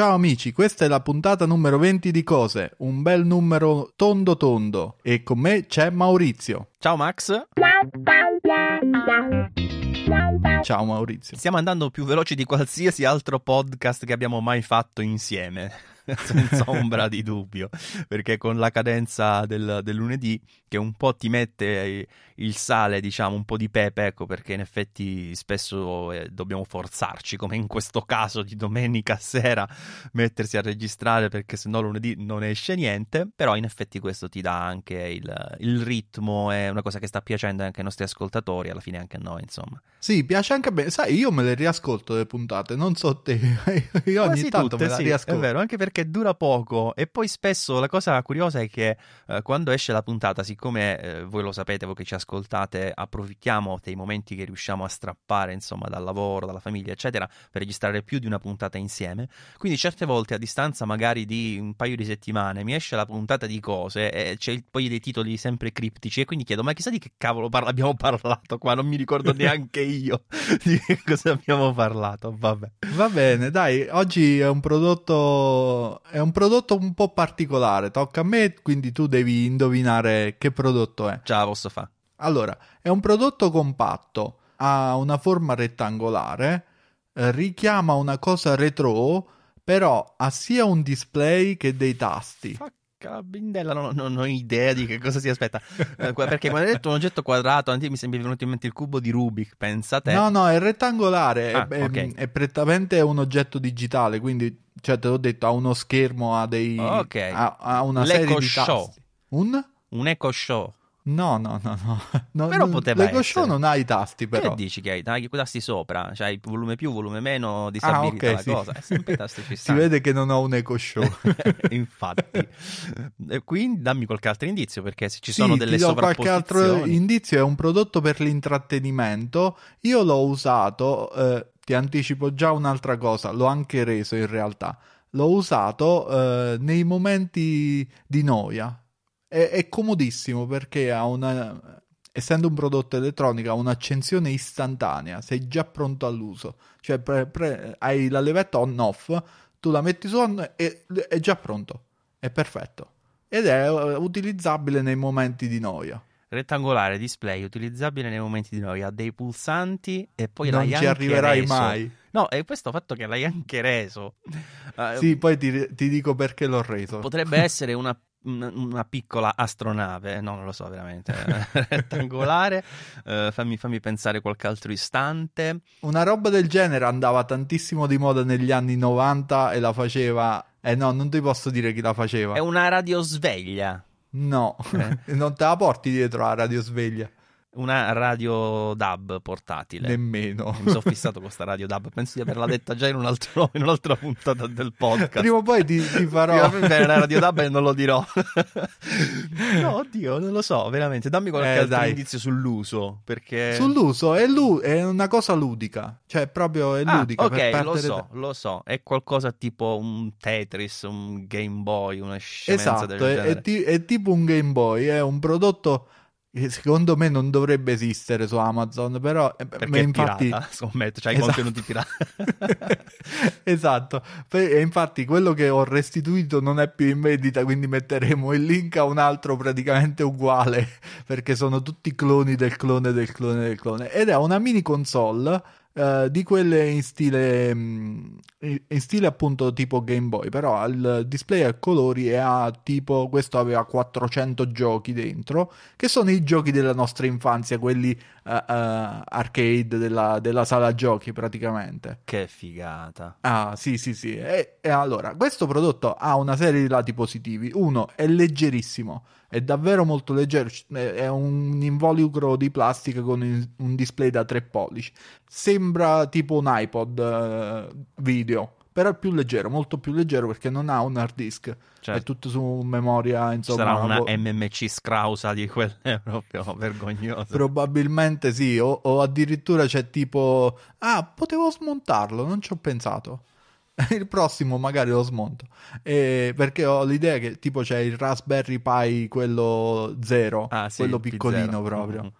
Ciao amici, questa è la puntata numero 20 di Cose, un bel numero tondo tondo e con me c'è Maurizio. Ciao Max. Ciao Maurizio. Stiamo andando più veloci di qualsiasi altro podcast che abbiamo mai fatto insieme. senza ombra di dubbio, perché con la cadenza del, del, lunedì che un po' ti mette il sale, diciamo, un po' di pepe, ecco perché in effetti spesso eh, dobbiamo forzarci, come in questo caso di domenica sera, mettersi a registrare perché sennò lunedì non esce niente, però in effetti questo ti dà anche il, il ritmo, è una cosa che sta piacendo anche ai nostri ascoltatori, alla fine anche a noi, insomma. Sì, piace anche a me, sai, io me le riascolto le puntate, non so te, io ogni Quasi tanto tutte, me la sì, riascolto. È vero, anche perché dura poco e poi spesso la cosa curiosa è che eh, quando esce la puntata, siccome eh, voi lo sapete, voi che ci ascoltate, approfittiamo dei momenti che riusciamo a strappare, insomma, dal lavoro, dalla famiglia, eccetera, per registrare più di una puntata insieme. Quindi certe volte a distanza magari di un paio di settimane mi esce la puntata di cose e c'è poi dei titoli sempre criptici e quindi chiedo, ma chissà di che cavolo parla- abbiamo parlato qua? Non mi ricordo neanche io di che cosa abbiamo parlato, vabbè. Va bene, dai, oggi è un prodotto è un prodotto un po' particolare, tocca a me, quindi tu devi indovinare che prodotto è. Ce la posso fare. Allora, è un prodotto compatto, ha una forma rettangolare, eh, richiama una cosa retro, però ha sia un display che dei tasti. Porca bindella, non, non ho idea di che cosa si aspetta. Eh, perché quando hai detto un oggetto quadrato, mi sembra venuto in mente il cubo di Rubik, pensate. No, no, è rettangolare, Ah, è, è- ok. è prettamente un oggetto digitale, quindi, cioè, te l'ho detto, ha uno schermo, ha dei... Ok. ha, ha una L'Echo serie di Show. tasti. Un? Un eco show. No, no, no, no. no Però poteva Show essere. non ha i tasti, però. Che dici che hai? Quei tasti sopra, cioè volume più, volume meno, Ah, ok, la sì. cosa. Eh, sempre i tasti ci Si vede che non ho un Echo Show. Infatti. Quindi dammi qualche altro indizio, perché se ci Sì, sono delle ti do qualche altro indizio, è un prodotto per l'intrattenimento. Io l'ho usato, eh, ti anticipo già un'altra cosa, l'ho anche reso in realtà. L'ho usato eh, nei momenti di noia. È, è comodissimo perché ha una, essendo un prodotto elettronico, ha un'accensione istantanea, sei già pronto all'uso. Cioè, pre- pre- hai la levetta on-off, tu la metti su on e è già pronto. È perfetto. Ed è eh, utilizzabile nei momenti di noia. Rettangolare display utilizzabile nei momenti di noia, ha dei pulsanti e poi non ci arriverai reso. mai. No, è questo fatto che l'hai anche reso. Sì, poi ti, ti dico perché l'ho reso. Potrebbe essere una, una- piccola astronave, no, non lo so veramente. Rettangolare, eh, fammi, fammi pensare qualche altro istante. Una roba del genere andava tantissimo di moda negli anni 90 e la faceva... Eh no, non ti posso dire chi la faceva. È una radiosveglia, No, Eh. non te la porti dietro la radiosveglia. Una radio DAB portatile. Nemmeno. Mi sono fissato con questa radio DAB, penso di averla detta già in, un altro- in un'altra puntata del podcast. Prima o poi ti, ti farò... Prima la radio DAB e non lo dirò. no, oddio, non lo so, veramente. Dammi qualche Eh, altro dai. indizio sull'uso, perché... Sull'uso è, lu- è una cosa ludica, cioè proprio è Ah, ludica. ok, lo so, lo so. È qualcosa tipo un Tetris, un Game Boy, una scemenza Esatto, del è, genere. è ti- è tipo un Game Boy, è un prodotto secondo me non dovrebbe esistere su Amazon, però eh, Perché infatti... pirata, scommetto, c'hai Esatto. contenuti pirati. esatto, e infatti quello che ho restituito non è più in vendita, quindi metteremo il link a un altro praticamente uguale, perché sono tutti cloni del clone del clone del clone. Ed è una mini console eh, di quelle in stile, mm, in stile appunto tipo Game Boy, però ha il display a colori e ha tipo, questo aveva 400 giochi dentro, che sono i giochi della nostra infanzia, quelli eh, eh, arcade della, della sala giochi praticamente. che figata. Ah, sì, sì, sì. E, e allora, questo prodotto ha una serie di lati positivi. Uno, è leggerissimo, è davvero molto leggero. È un involucro di plastica con un display da 3 pollici. Sembra tipo un iPod eh, video, però è più leggero, molto più leggero perché non ha un hard disk. Cioè, È tutto su memoria, insomma. sarà una boh, MMC scrausa di quelle proprio vergognose. Probabilmente sì, o, o addirittura c'è tipo, ah, potevo smontarlo, non ci ho pensato. Il prossimo magari lo smonto. Eh, perché ho l'idea che tipo c'è il Raspberry Pi, quello zero, Ah, sì, quello il P0. piccolino proprio. Mhm.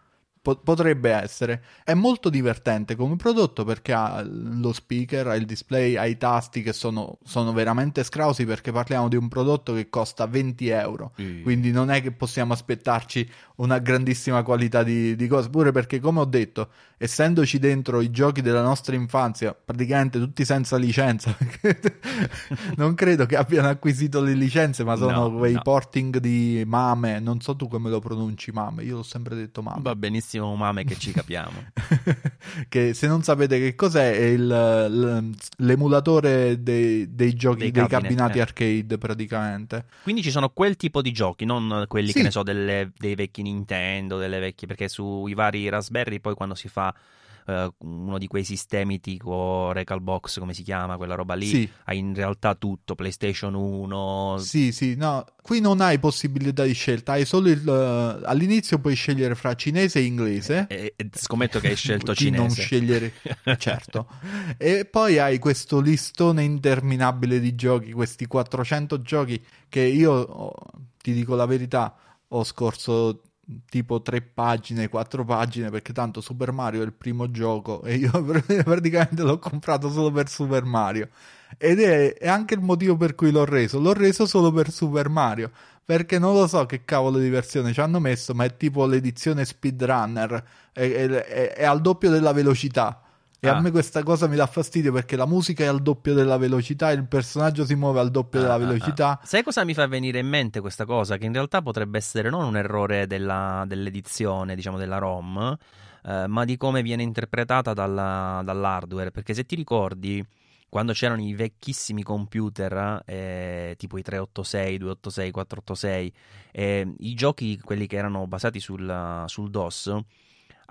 Po- potrebbe essere. È molto divertente come prodotto perché ha lo speaker, ha il display, ha i tasti che sono, sono veramente scrausi perché parliamo di un prodotto che costa 20 euro. Sì. Quindi non è che possiamo aspettarci una grandissima qualità di, di cose. Pure perché, come ho detto, essendoci dentro i giochi della nostra infanzia, praticamente tutti senza licenza, non credo che abbiano acquisito le licenze, ma sono No, quei no. porting di Mame. Non so tu come lo pronunci, Mame. Io l'ho sempre detto Mame. Va benissimo, mame, che ci capiamo. che se non sapete che cos'è è il- l'emulatore dei, dei giochi Dei dei, cabinet, cabinati eh. arcade praticamente Quindi ci sono quel tipo di giochi, non quelli Sì. che ne so, delle- dei vecchi Nintendo, delle vecchie, perché sui vari Raspberry poi quando si fa eh, uno di quei sistemi tipo Recalbox, come si chiama, quella roba lì, sì. hai in realtà tutto, PlayStation 1, sì sì no qui non hai possibilità di scelta hai solo il eh, all'inizio puoi scegliere fra cinese e inglese. E, e scommetto che hai scelto Chi non cinese. scegliere certo. E poi hai questo listone interminabile di giochi questi 400 giochi che io oh, ti dico la verità ho scorso tipo tre pagine, quattro pagine perché tanto Super Mario è il primo gioco e io pr- praticamente l'ho comprato solo per Super Mario. Ed è, è anche il motivo per cui l'ho reso. L'ho reso solo per Super Mario perché non lo so che cavolo di versione ci hanno messo ma è tipo l'edizione speedrunner è- è- è al doppio della velocità e Ah. a me questa cosa mi dà fastidio perché la musica è al doppio della velocità e il personaggio si muove al doppio Ah, della ah, velocità ah. Sai cosa mi fa venire in mente questa cosa? Che in realtà potrebbe essere non un errore della- dell'edizione, diciamo della ROM, eh, ma di come viene interpretata dalla- dall'hardware. Perché se ti ricordi, quando c'erano i vecchissimi computer, eh, tipo i 386, 286, 486, eh, i giochi, quelli che erano basati sul, sul DOS,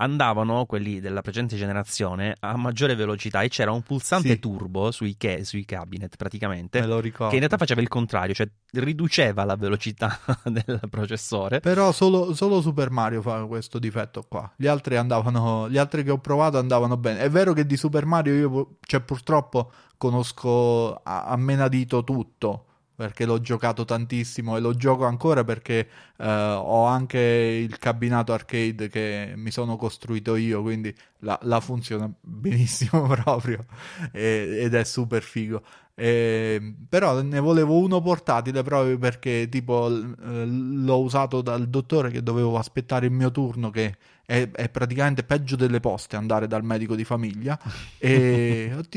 andavano, quelli della precedente generazione, a maggiore velocità e c'era un pulsante Sì. turbo sui, che- sui cabinet praticamente me lo ricordo che in realtà faceva il contrario, cioè riduceva la velocità del processore. Però solo, solo Super Mario fa questo difetto qua. Gli altri andavano, gli altri che ho provato andavano bene. È vero che di Super Mario io, cioè, purtroppo conosco a, a menadito tutto. Perché l'ho giocato tantissimo e lo gioco ancora perché eh, ho anche il cabinato arcade che mi sono costruito io, quindi la, la funziona benissimo proprio e- ed è super figo. E- però ne volevo uno portatile proprio perché tipo l- l'ho usato dal dottore che dovevo aspettare il mio turno che è, è praticamente peggio delle poste andare dal medico di famiglia e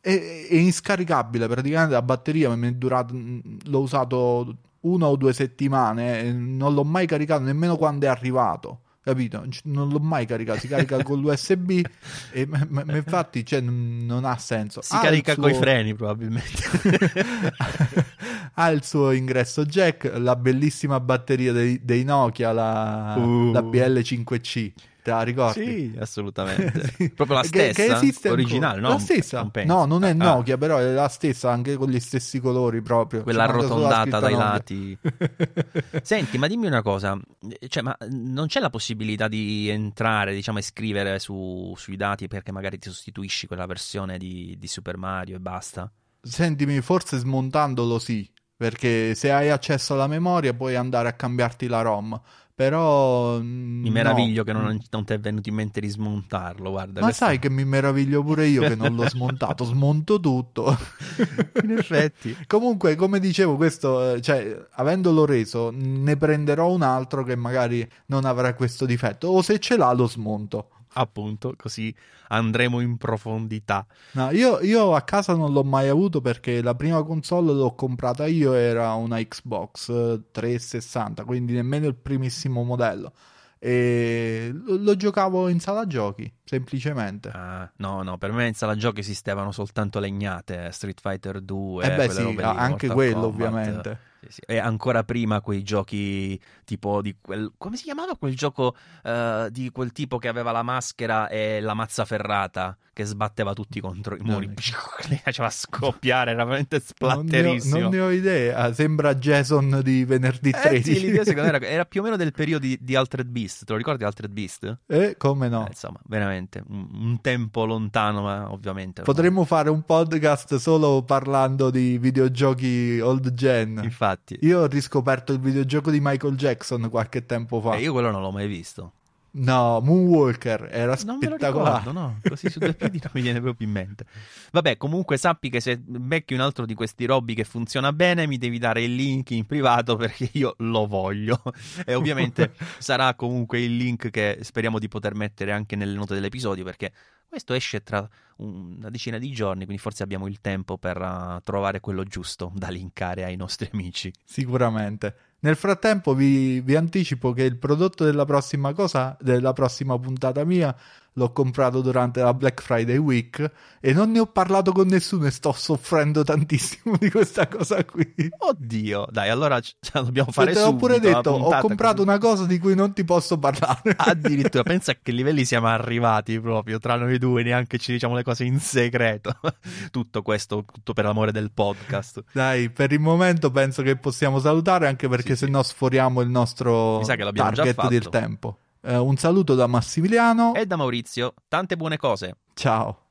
è, è- inscaricabile praticamente la batteria mi è durata l'ho usato una o due settimane non l'ho mai caricato nemmeno quando è arrivato capito? Non l'ho mai caricato, si carica con l'USB e ma- ma- ma infatti cioè, n- non ha senso. Si Ha carica suo- coi freni probabilmente. ha il suo ingresso jack, la bellissima batteria dei, dei Nokia, la, Uh. la BL5C. Te la ricordi? sì, assolutamente. Sì. Proprio la Che- stessa, che esiste ancora. originale, no? La stessa? Non no, non è Ah, Nokia, però è la stessa, anche con gli stessi colori proprio. Quella Ci la arrotondata dai Nokia. lati. Senti, ma dimmi una cosa, cioè, ma non c'è la possibilità di entrare, diciamo, e scrivere su- sui dati perché magari ti sostituisci quella versione di, di Super Mario e basta? Sentimi, forse smontandolo sì, perché se hai accesso alla memoria puoi andare a cambiarti la ROM, però... mm, Mi meraviglio che non, non ti è venuto in mente di smontarlo, guarda. Ma questo- sai che mi meraviglio pure io che non l'ho smontato, smonto tutto. In effetti. Comunque, come dicevo, questo, eh, cioè, avendolo reso, ne prenderò un altro che magari non avrà questo difetto, o se ce l'ha lo smonto. Appunto, così andremo in profondità. No, io, io a casa non l'ho mai avuto perché la prima console l'ho comprata io era una Xbox eh, 360, quindi nemmeno il primissimo modello. E lo, giocavo in sala giochi, semplicemente. Ah, no, no, per me in sala giochi esistevano soltanto legnate, Street Fighter 2, Eh beh sì, anche quello Kombat. ovviamente. Sì, sì. E ancora prima quei giochi tipo di quel... come si chiamava quel gioco eh, di quel tipo che aveva la maschera e la mazza ferrata che sbatteva tutti contro i muri, Non- li faceva scoppiare, era veramente Non ne, ho, splatterissimo. non ne ho idea, sembra Jason di venerdì Eh 13. sì, l'idea secondo me era, era più o meno del periodo di, di Altered Beast, te lo ricordi Altered Beast? Eh, come no? Eh, insomma, veramente, un, un tempo lontano, ma ovviamente... ormai. Potremmo fare un podcast solo parlando di videogiochi old gen. Infatti, Io ho riscoperto il videogioco di Michael Jackson qualche tempo fa. Eh, io quello non l'ho mai visto. No, Moonwalker era Non me lo spettacolare. ricordo, no, così su due piedi non mi viene proprio in mente. Vabbè, comunque sappi che se becchi un altro di questi robby che funziona bene, mi devi dare il link in privato perché io lo voglio. E ovviamente sarà comunque il link che speriamo di poter mettere anche nelle note dell'episodio perché questo esce tra una decina di giorni, quindi forse abbiamo il tempo per uh, trovare quello giusto da linkare ai nostri amici. Sicuramente. Nel frattempo vi, vi anticipo che il prodotto della prossima cosa, della prossima puntata mia, l'ho comprato durante la Black Friday Week e non ne ho parlato con nessuno e sto soffrendo tantissimo di questa cosa qui. Oddio, dai, allora ce la dobbiamo fare Te l'ho subito. pure detto, ho comprato così. una cosa di cui non ti posso parlare. Addirittura, pensa a che livelli siamo arrivati proprio tra noi due, neanche ci diciamo le cose in segreto. tutto questo, tutto per l'amore del podcast. Dai, per il momento penso che possiamo salutare anche perché Sì, se no sforiamo il nostro target del tempo. Eh, un saluto da Massimiliano. E da Maurizio, tante buone cose. Ciao.